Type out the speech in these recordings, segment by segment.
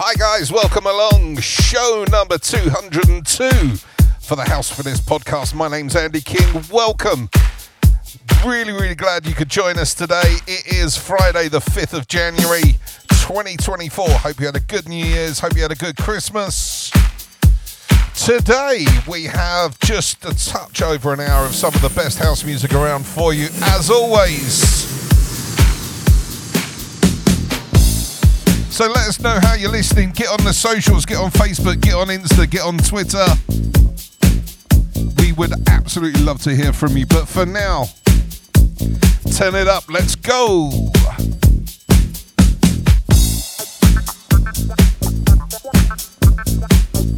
Hi, guys, welcome along. Show number 202 for the House Finesse podcast. My name's Andi King. Welcome. Really, really glad you could join us today. It is Friday, the 5th of January, 2024. Hope you had a good New Year's. Hope you had a good Christmas. Today, we have just a touch over an hour of some of the best house music around for you, as always. So let us know how you're listening. Get on the socials, get on Facebook, get on Insta, get on Twitter. We would absolutely love to hear from you. But for now, turn it up. Let's go.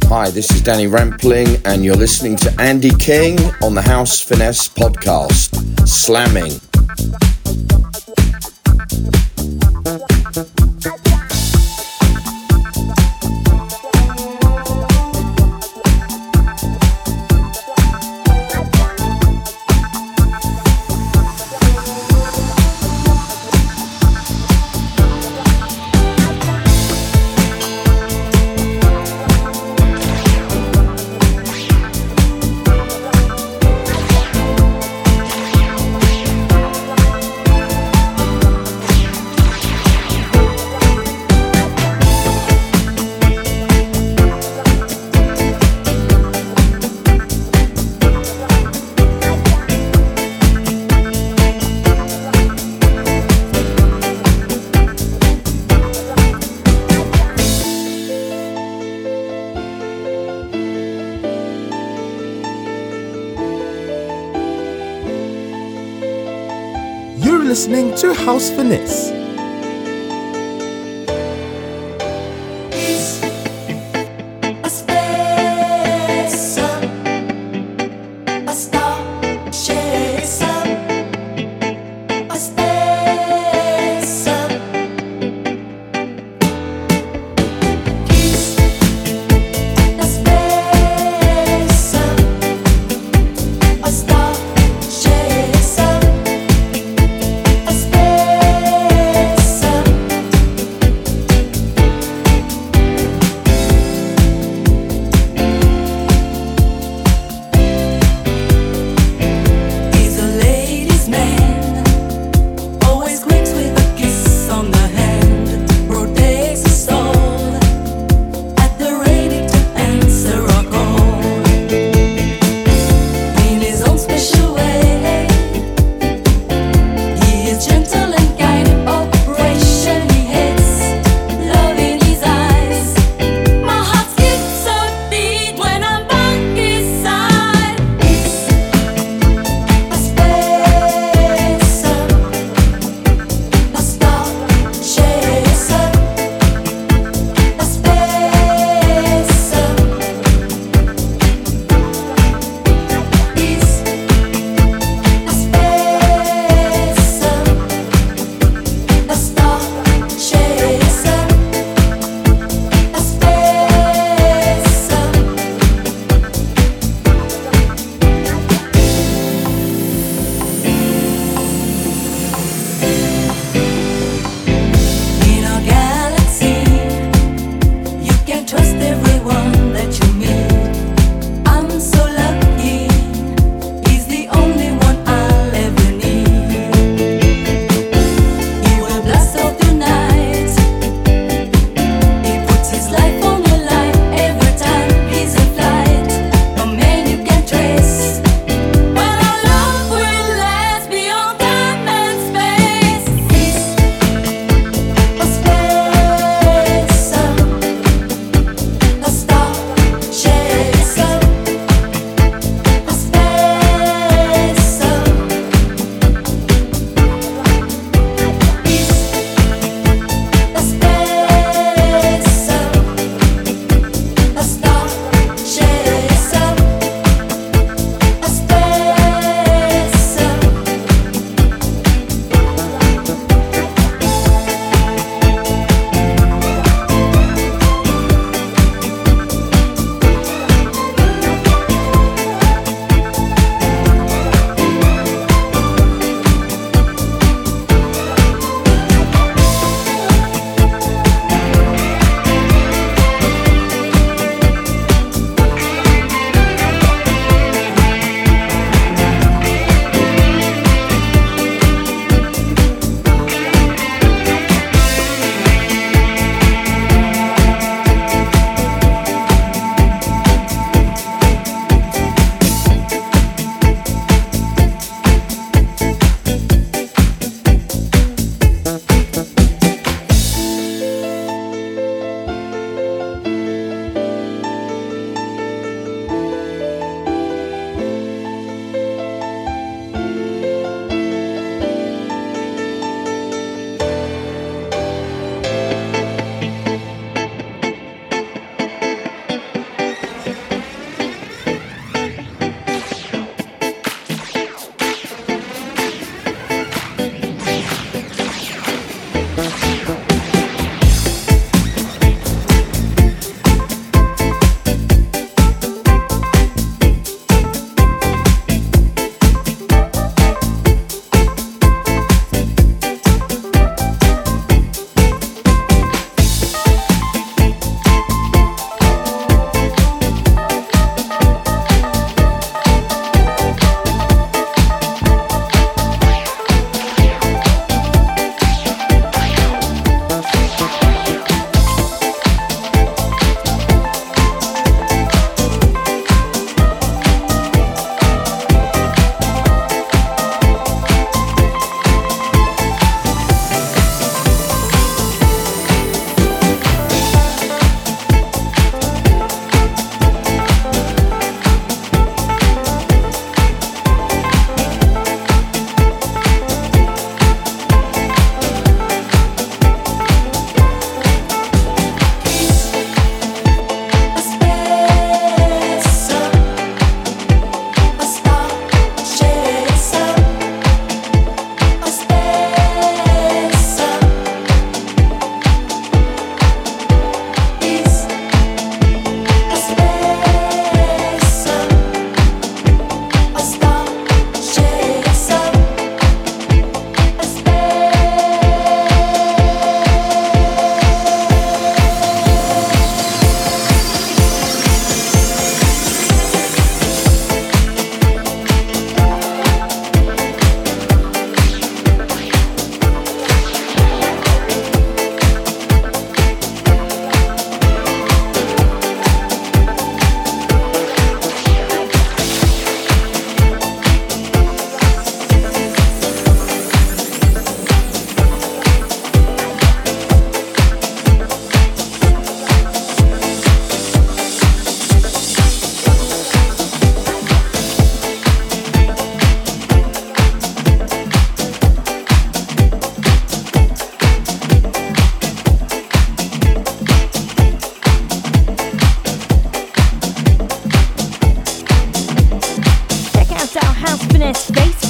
Hi, this is Danny Rampling, and you're listening to Andi King on the House Finesse podcast, Slamming. House Finesse.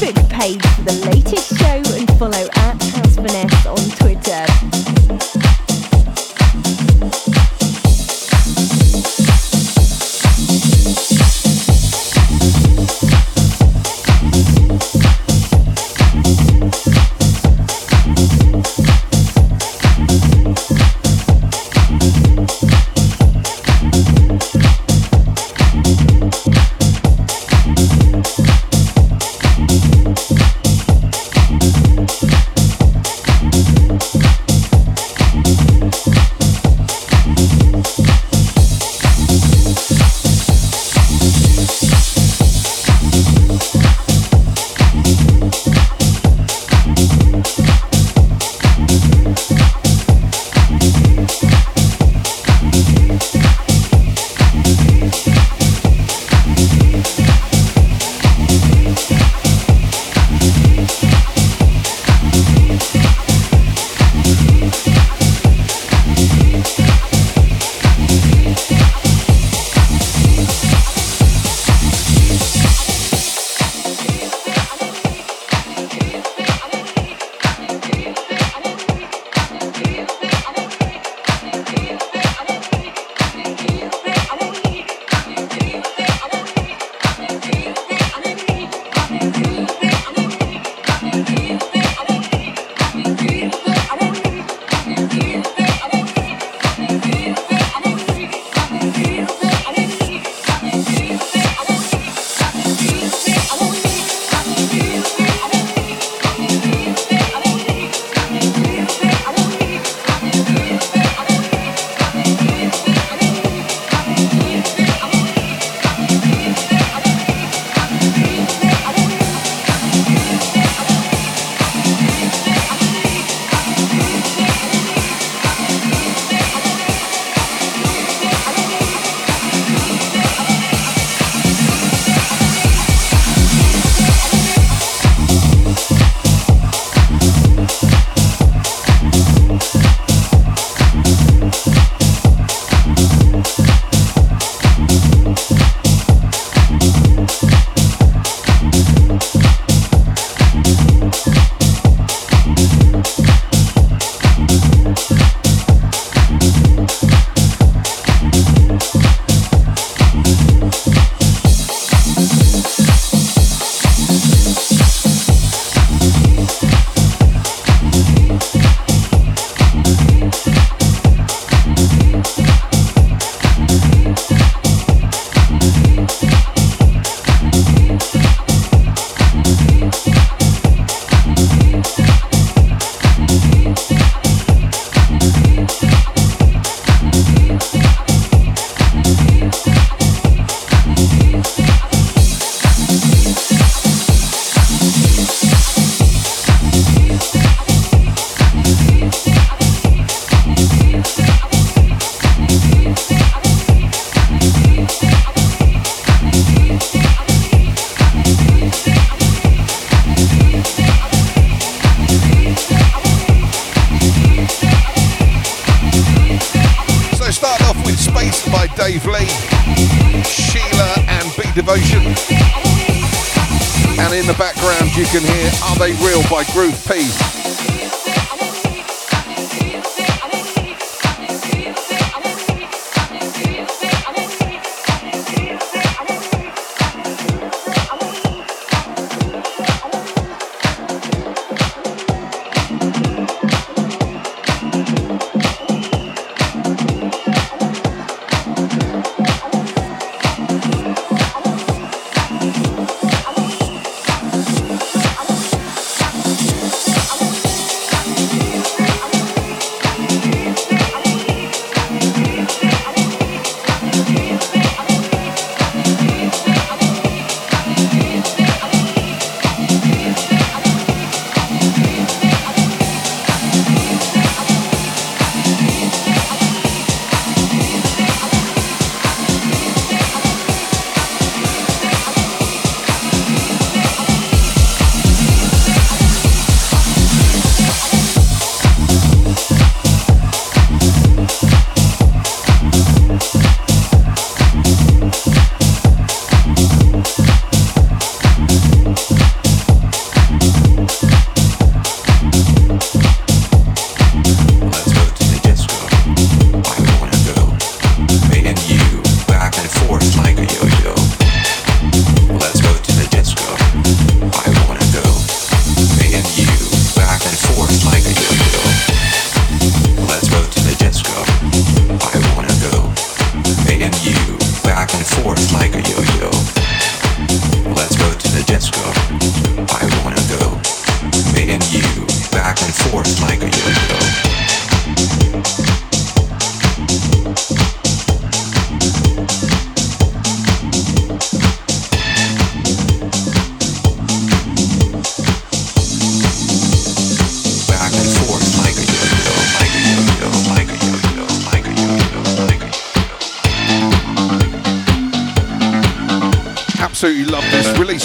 Page for the latest show and follow at House Finesse on Real by Groove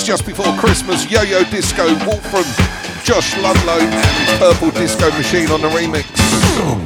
just before Christmas. Yo Yo Disco, Wolfram, Josh Ludlow, and his Purple Disco Machine on the remix.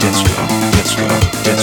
disco, disco.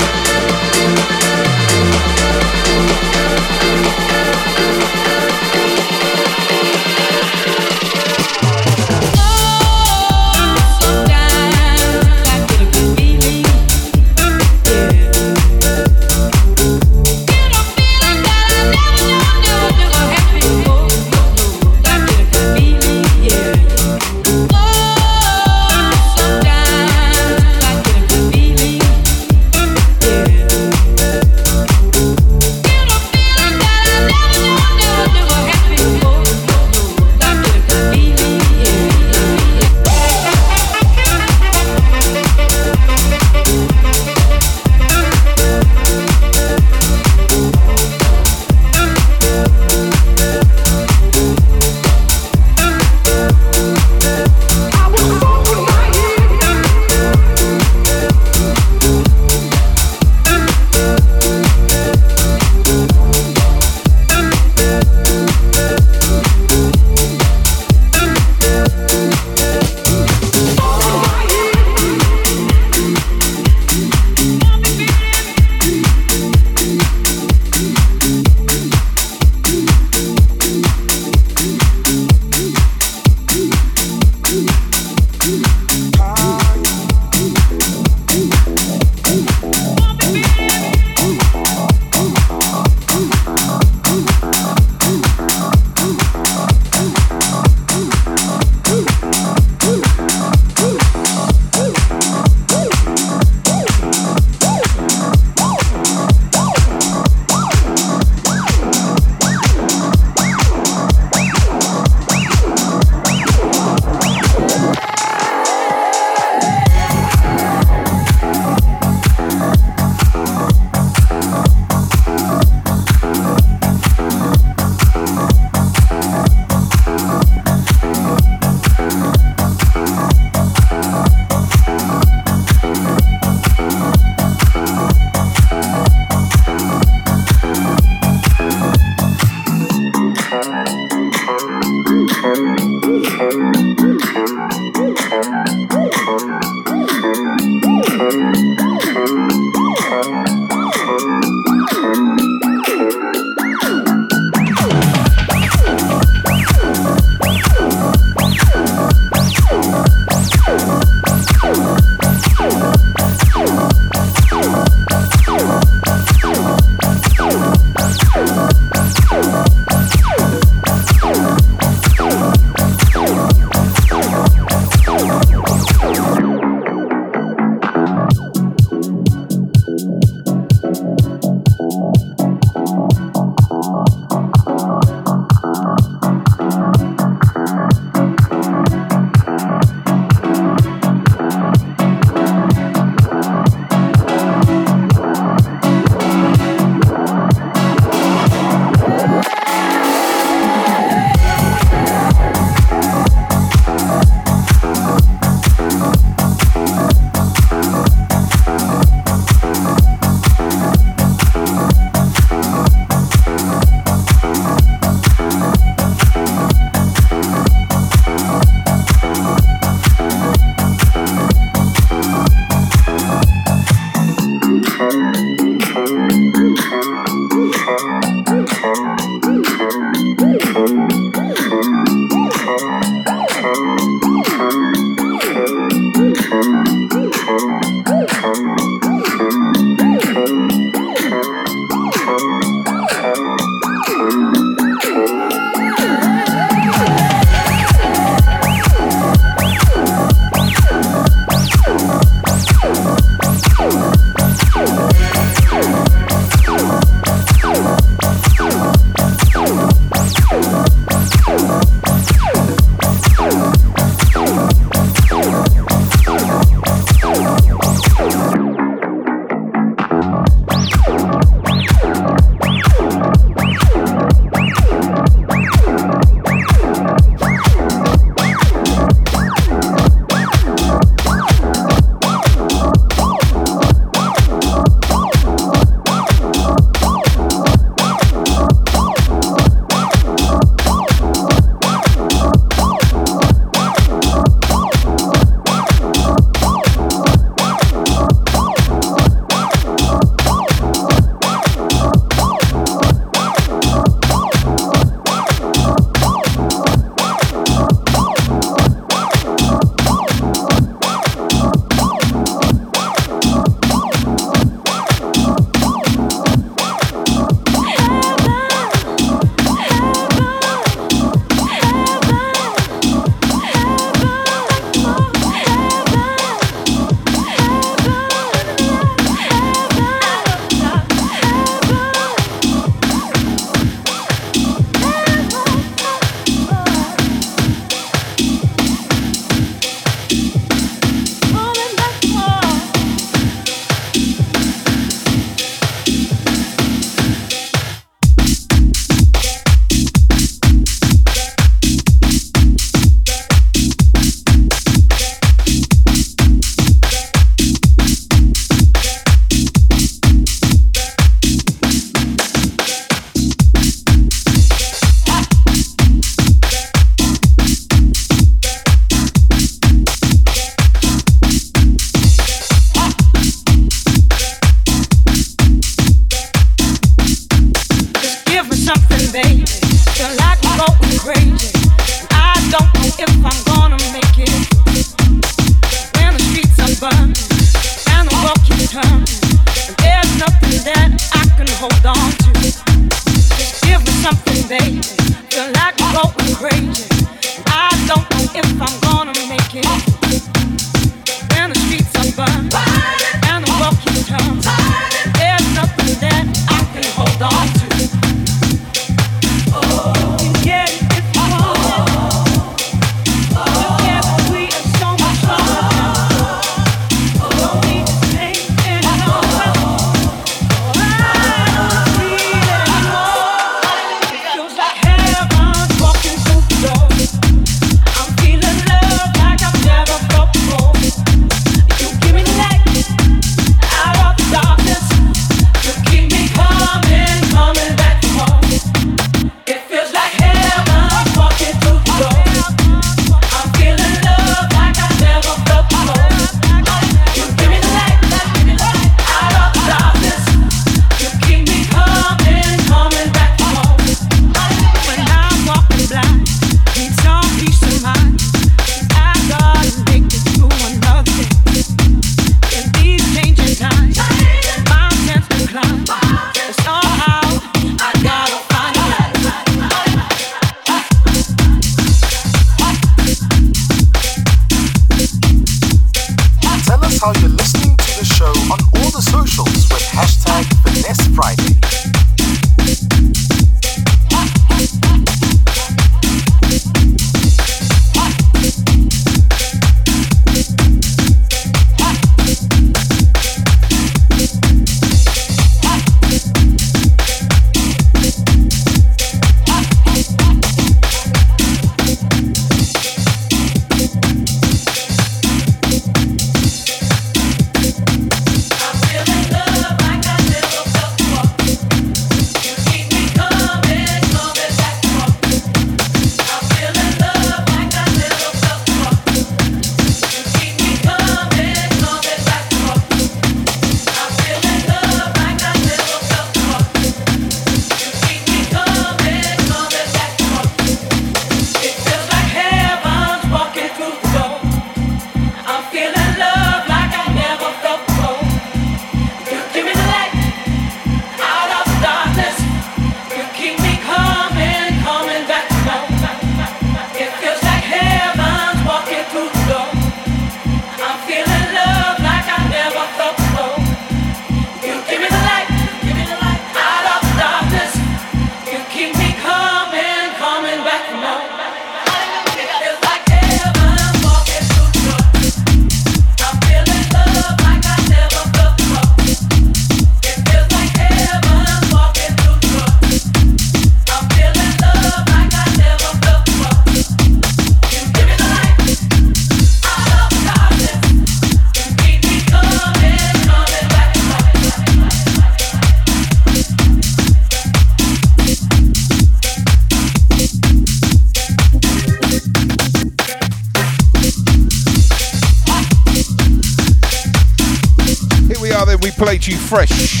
You fresh.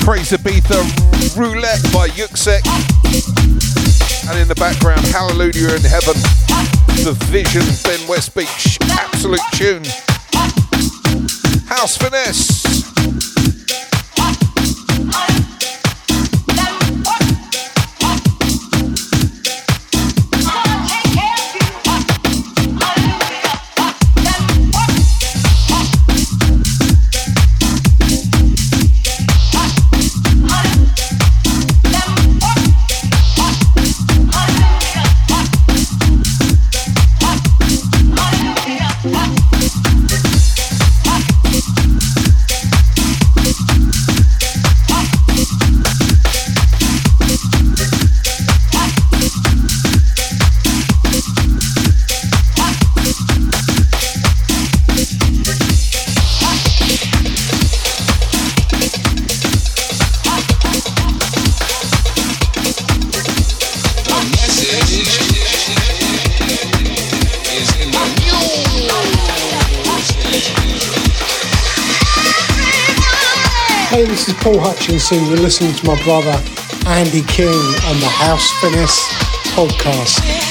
Praise Ibiza Roulette by Yuxek. And in the background, Hallelujah in Heaven. The Vision, Ben Westbeech. Absolute tune. House Finesse. Paul Hutchinson. You're listening to my brother Andi King on the House Finesse podcast.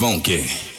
Funky.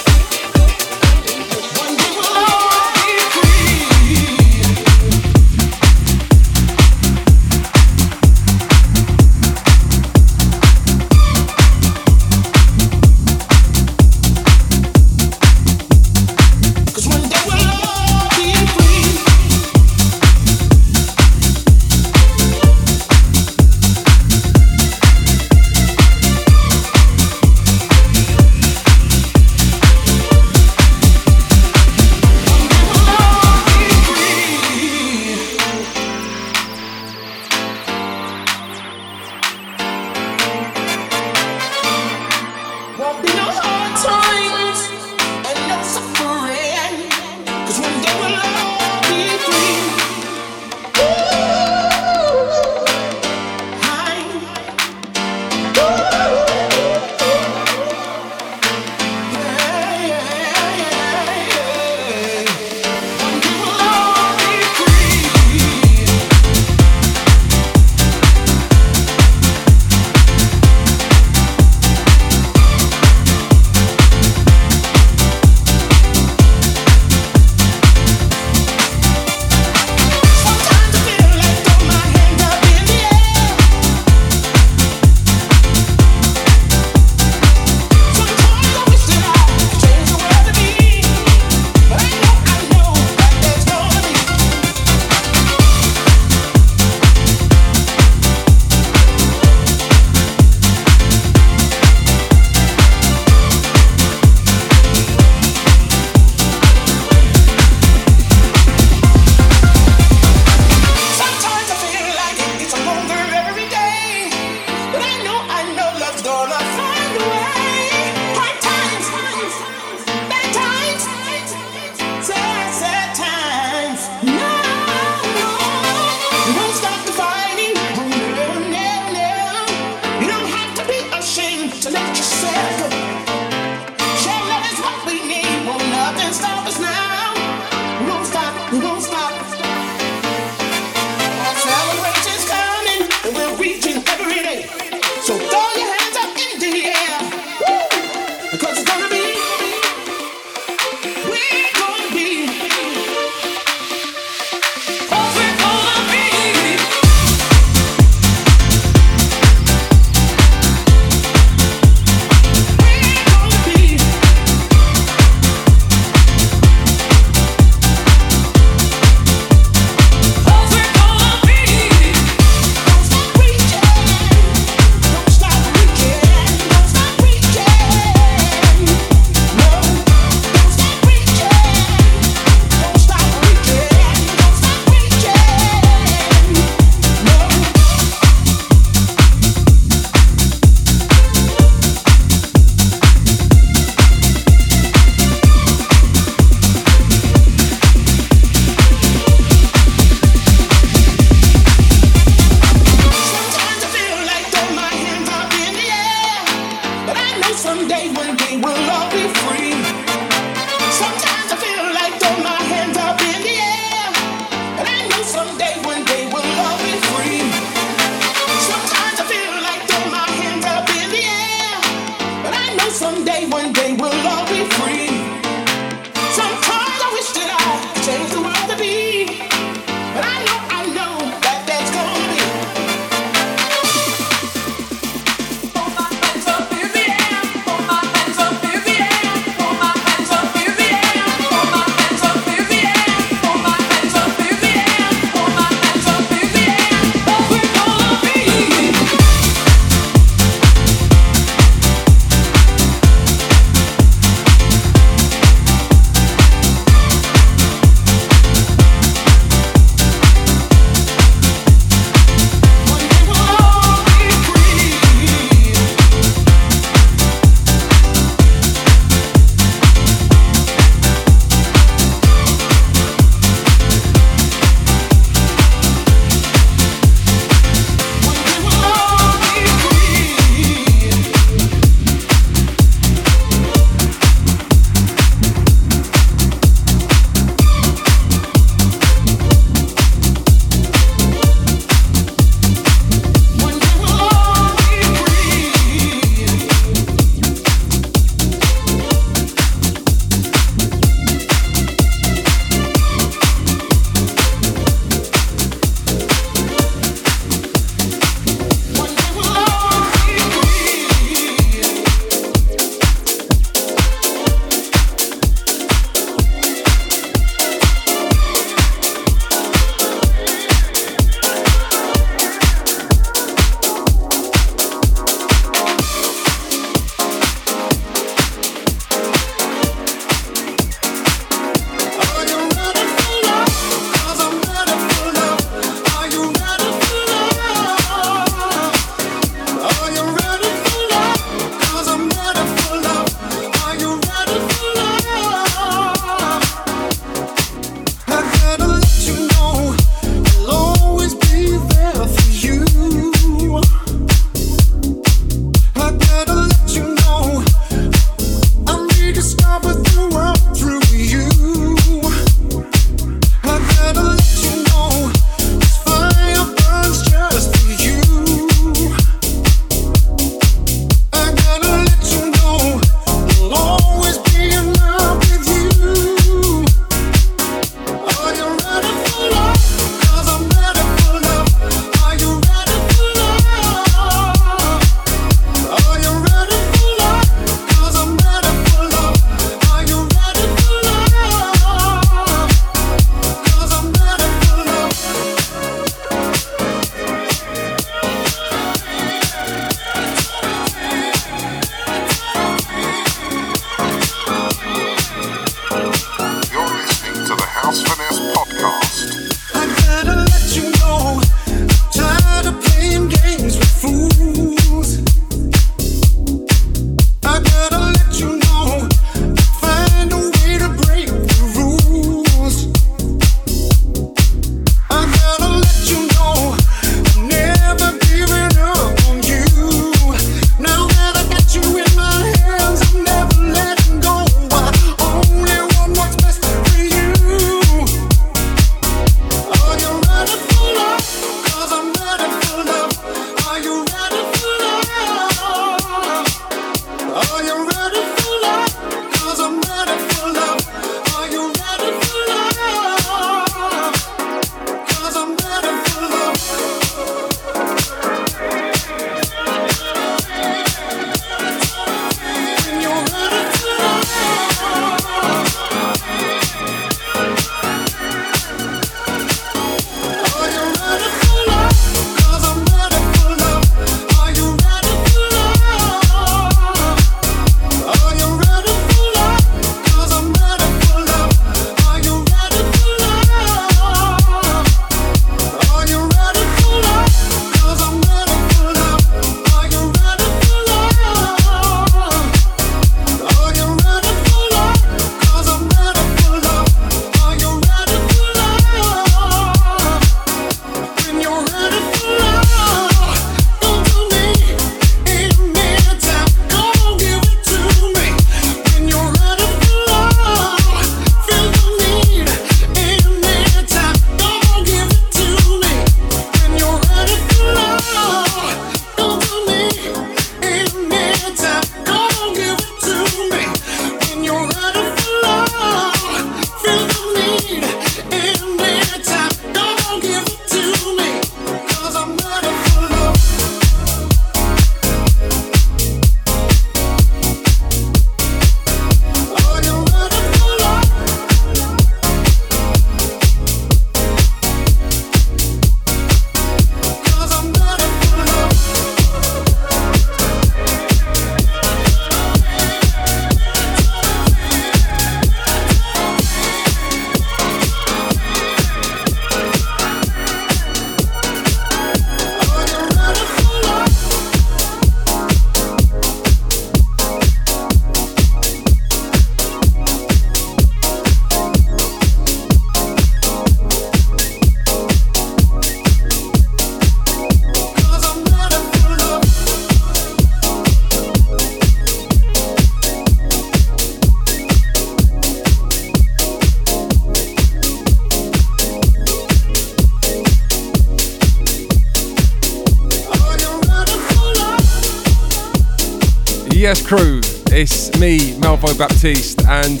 Yes crew, it's me, Melvo Baptiste, and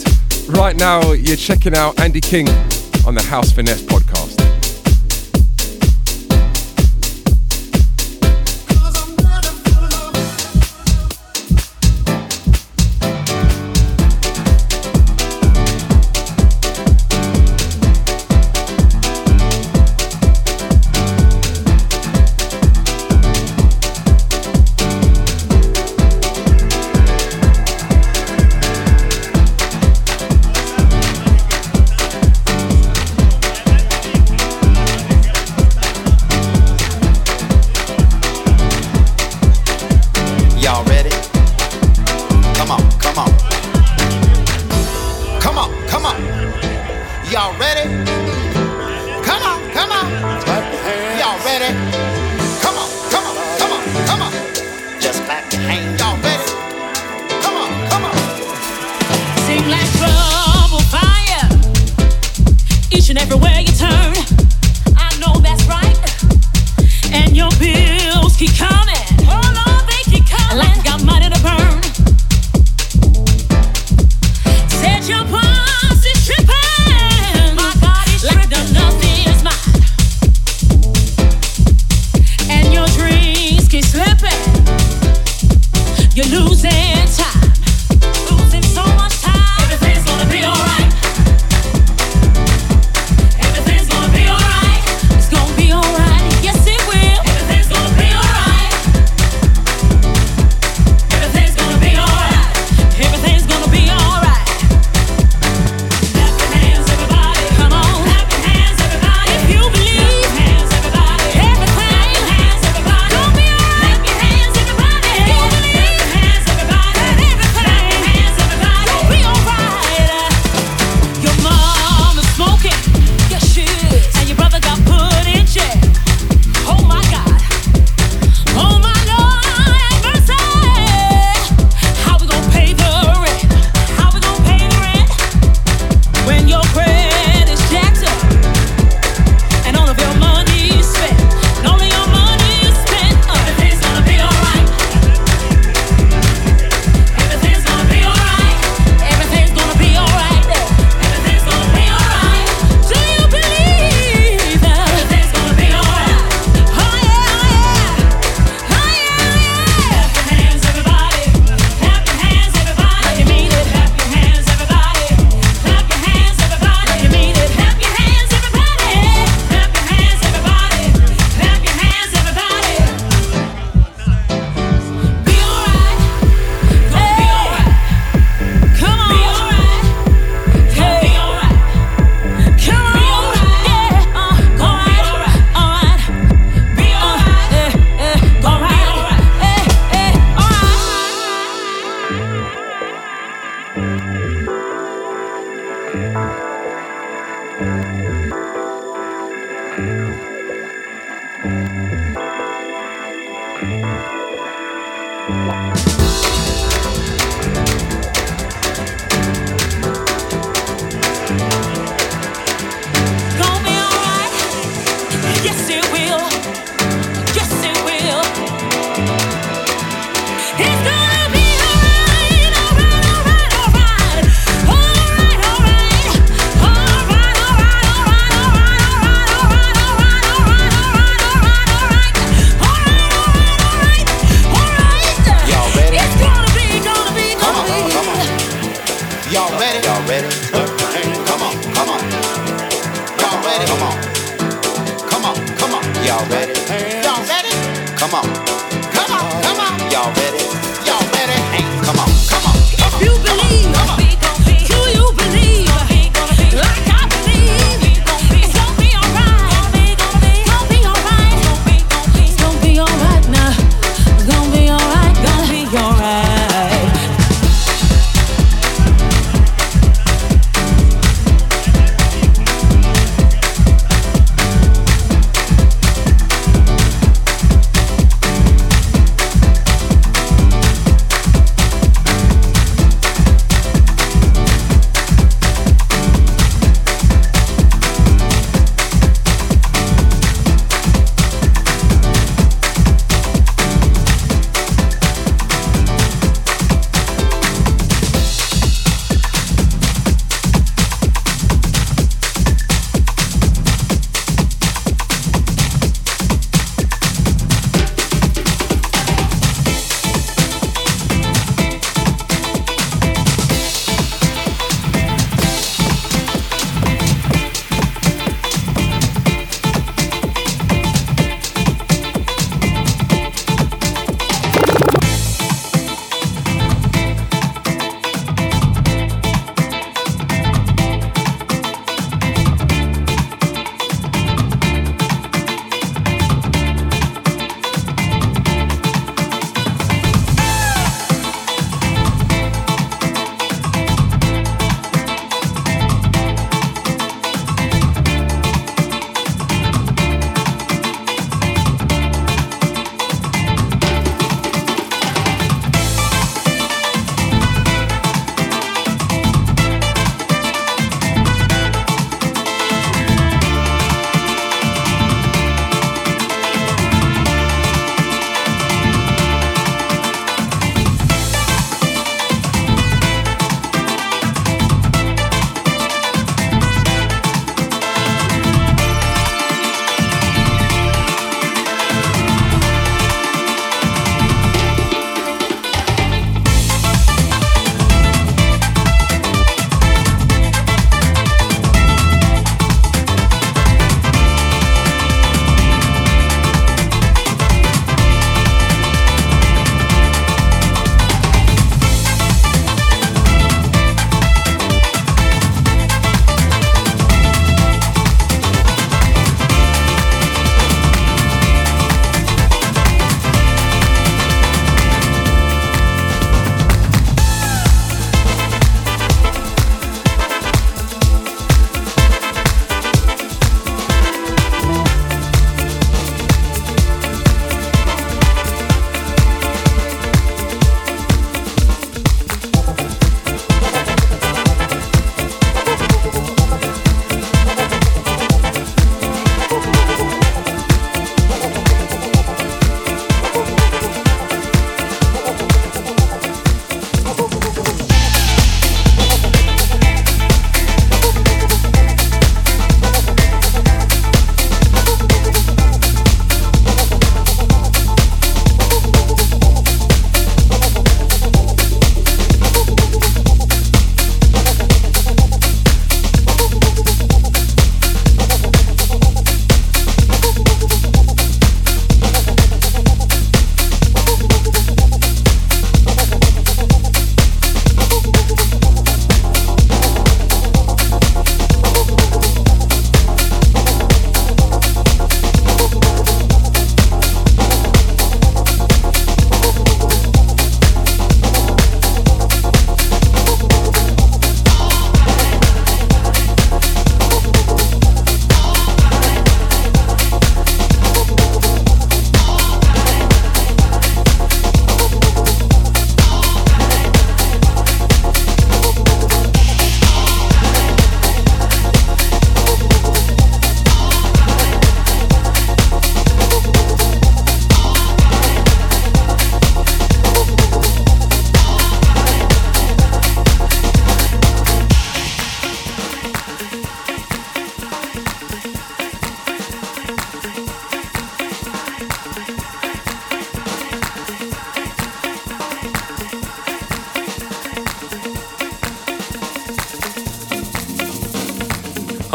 right now you're checking out Andi King on the House Finesse podcast.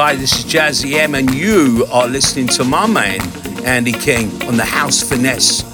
Hi, this is Jazzy M, and you are listening to my man, Andi King, on the House Finesse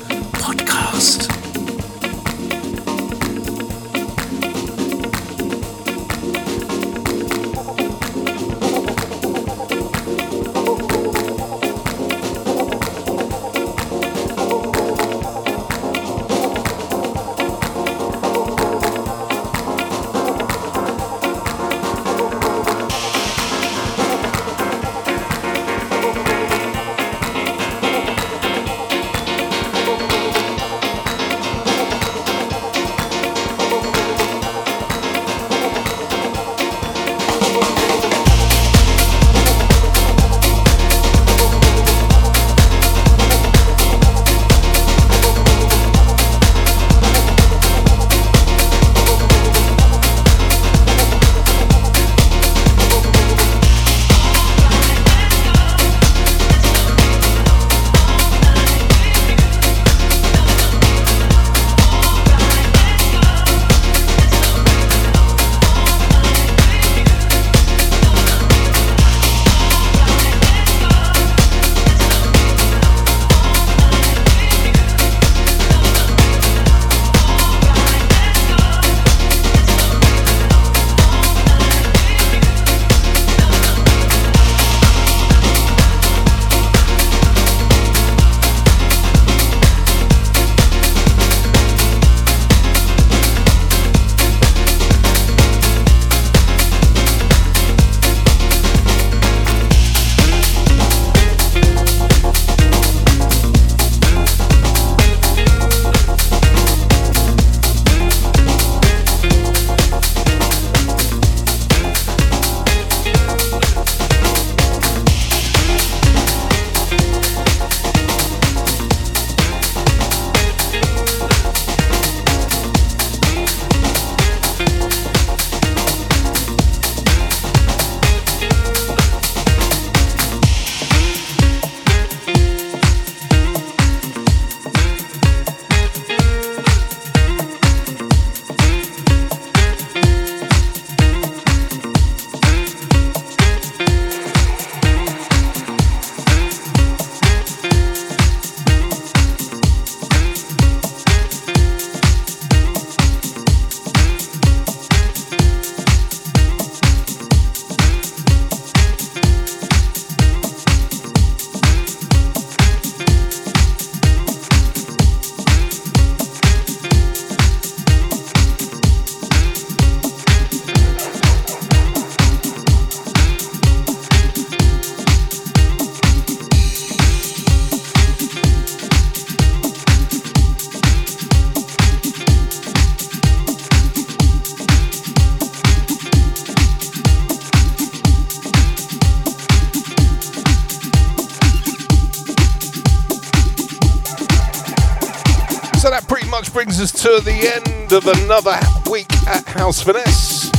the end of another week at House Finesse.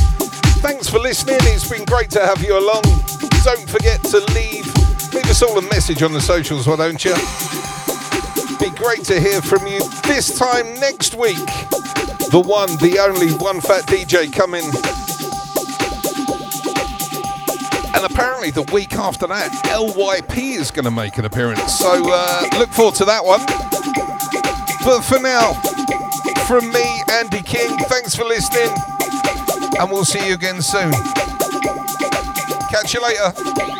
Thanks for listening. It's been great to have you along. Don't forget to leave leave us all a message on the socials, why don't you? Be great to hear from you this time next week. The one, the only one fat DJ coming. And apparently the week after that, LYP is going to make an appearance. So uh, look forward to that one. But for now, from me, Andi King, thanks for listening. And we'll see you again soon. Catch you later.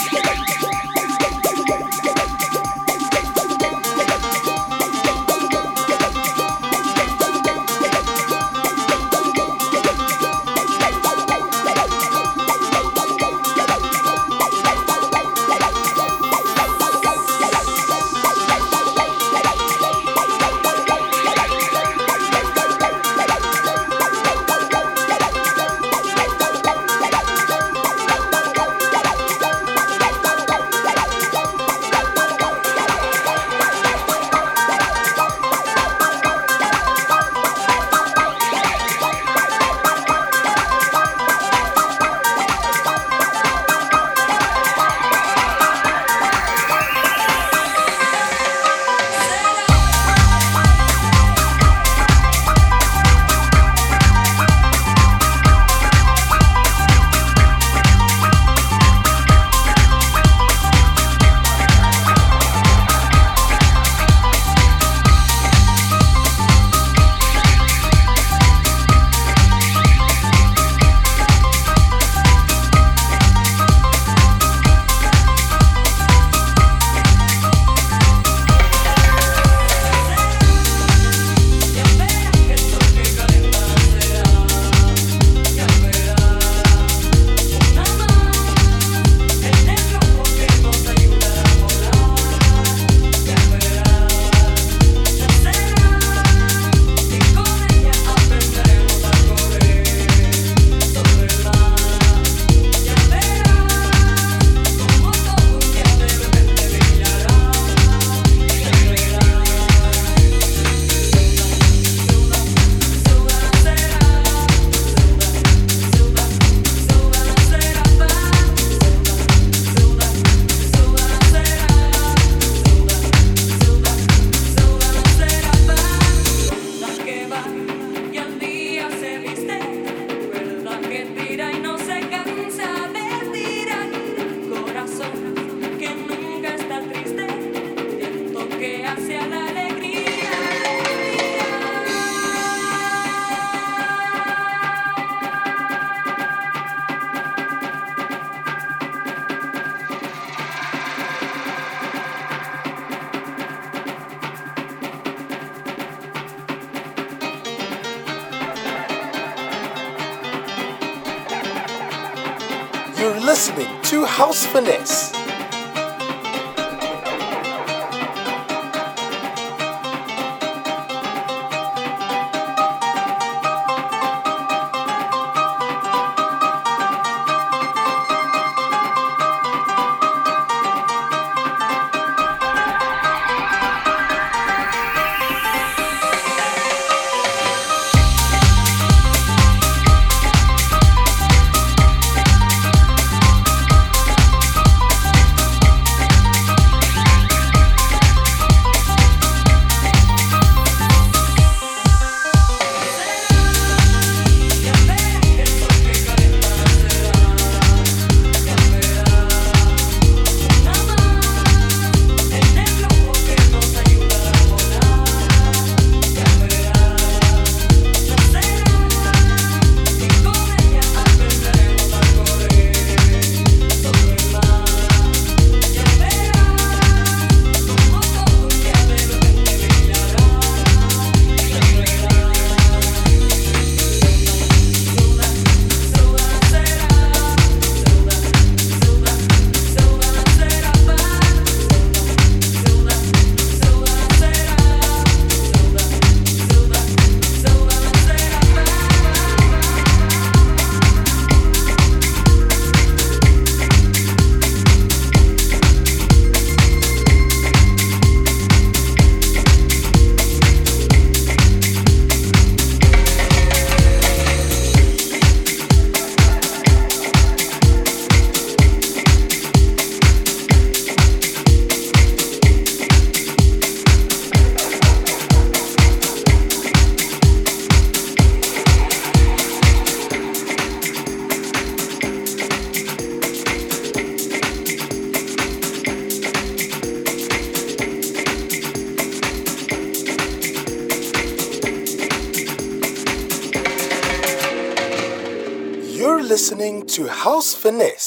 House Finesse.